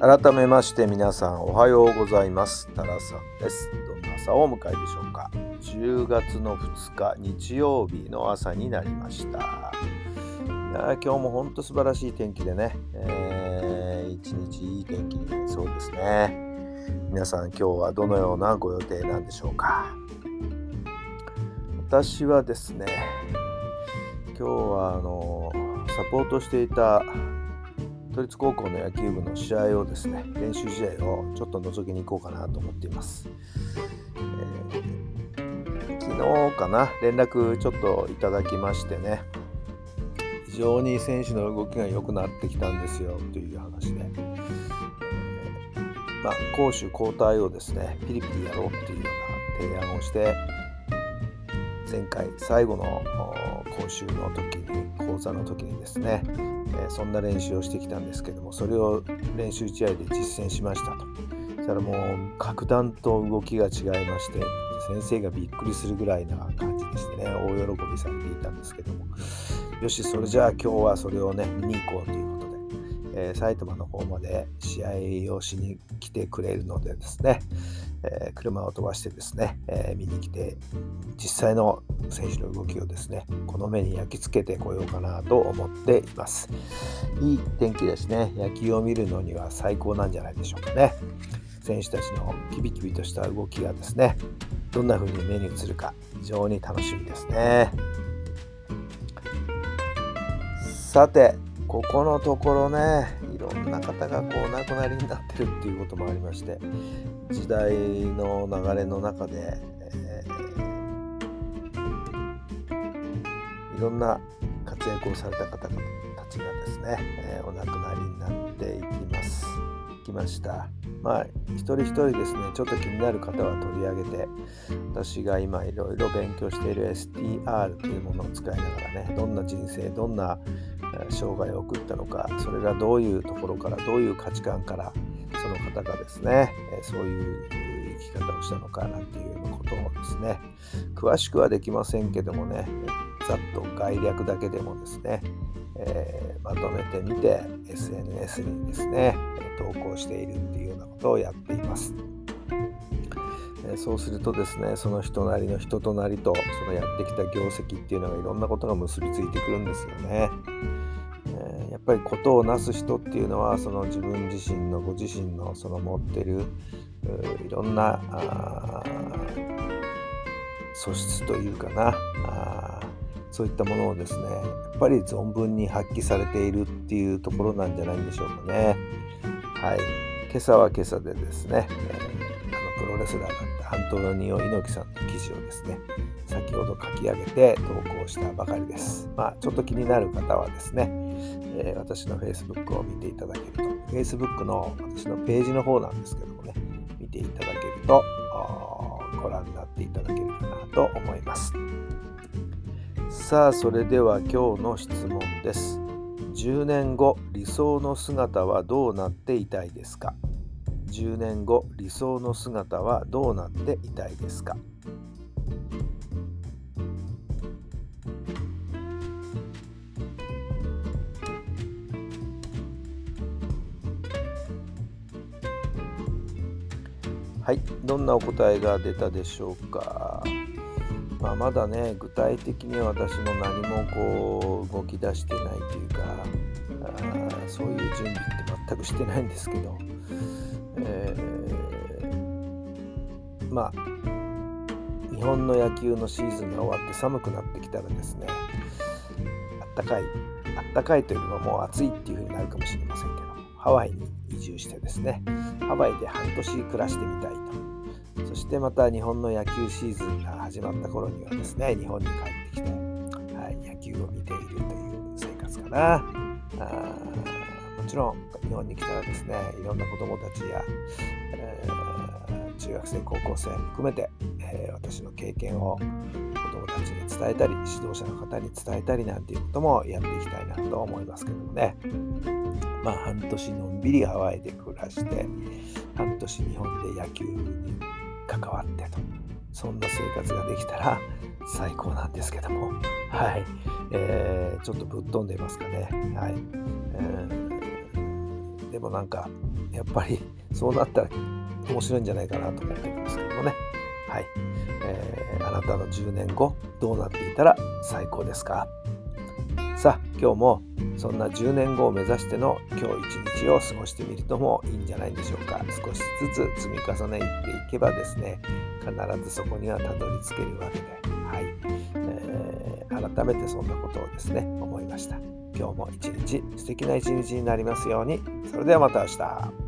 改めまして皆さんおはようございます。タラさんです。どんな朝をお迎えでしょうか。10月の2日日曜日の朝になりました。いや今日も本当素晴らしい天気でね、えー、一日いい天気になりそうですね。皆さん今日はどのようなご予定なんでしょうか。私はですね今日はあのサポートしていた都立高校の野球部の試合をですね練習試合をちょっと覗きに行こうかなと思っています、えー、昨日かな連絡ちょっといただきましてね非常に選手の動きが良くなってきたんですよという話で、えー、まあ、攻守交代をですねピリピリやろうっていうような提案をして前回最後の講習の時に講座の時にですね、えそんな練習をしてきたんですけどもそれを練習試合で実践しましたと。そしたらもう格段と動きが違いまして先生がびっくりするぐらいな感じでしてね大喜びされていたんですけども。よしそれじゃあ今日はそれをね見に行こうということで、えー、埼玉の方まで試合をしに来てくれるのでですね、えー、車を飛ばしてですね、えー、見に来て実際の選手の動きをですねこの目に焼き付けてこようかなと思っています。いい天気ですね。野球を見るのには最高なんじゃないでしょうかね。選手たちのキビキビとした動きがですねどんな風に目に映るか非常に楽しみですね。さてここのところねいろんな方がこうお亡くなりになってるっていうこともありまして時代の流れの中で、えー、いろんな活躍をされた方々たちがですね、えー、お亡くなりになっていきますきました。まあ一人一人ですねちょっと気になる方は取り上げて私が今いろいろ勉強している STR というものを使いながらねどんな人生どんな生涯を送ったのかそれがどういうところからどういう価値観からその方がですねそういう生き方をしたのかなんていうことをですね詳しくはできませんけどもねざっと概略だけでもですね、えー、まとめてみて SNS にですね投稿しているっていうようなことをやっています。そうするとですねその人なりの人となりとそのやってきた業績っていうのがいろんなことが結びついてくるんですよね。やっぱりことをなす人っていうのはその自分自身のご自身のその持ってるいろんな素質というかなそういったものをですねやっぱり存分に発揮されているっていうところなんじゃないんでしょうかね。はい、今朝は今朝でですね、えー、あのプロレスラーだったアントニオ猪木さんの記事をですね先ほど書き上げて投稿したばかりです。まあ、ちょっと気になる方はですね、えー、私の Facebook を見ていただけると、Facebook の私のページの方なんですけどもね、見ていただけるとご覧になっていただけるかなと思います。さあ、それでは今日の質問です。10年後理想の姿はどうなっていたいですか？10年後理想の姿はどうなっていたいですか？はいどんなお答えが出たでしょうか？まあ、まだね具体的に私も何もこう動き出してないというかあそういう準備って全くしてないんですけど、えー、まあ日本の野球のシーズンが終わって寒くなってきたらですねあったかいあったかいというのはもう暑いっていう風になるかもしれませんけどハワイに移住してですねハワイで半年暮らしてみたいとそしてまた日本の野球シーズンが始まった頃にはですね、日本に帰ってきて、はい、野球を見ているという生活かな。あまちろん日本に来たらですねいろんな子どもたちや、えー、中学生高校生含めて、えー、私の経験を子どもたちに伝えたり指導者の方に伝えたりなんていうこともやっていきたいなと思いますけどもねまあ半年のんびりハワイで暮らして半年日本で野球に関わってと。そんな生活ができたら最高なんですけども。はい、えー、ちょっとぶっ飛んでいますかね。はい、えー、でもなんかやっぱりそうなったら面白いんじゃないかなと思ってるんですけどもね。はい、えー、あなたの10年後どうなっていたら最高ですか？さあ今日もそんな10年後を目指しての今日一日を過ごしてみるともいいんじゃないでしょうか。少しずつ積み重ねていけばですね必ずそこにはたどり着けるわけで、はい。えー、改めてそんなことをですね思いました。今日も一日素敵な一日になりますように。それではまた明日。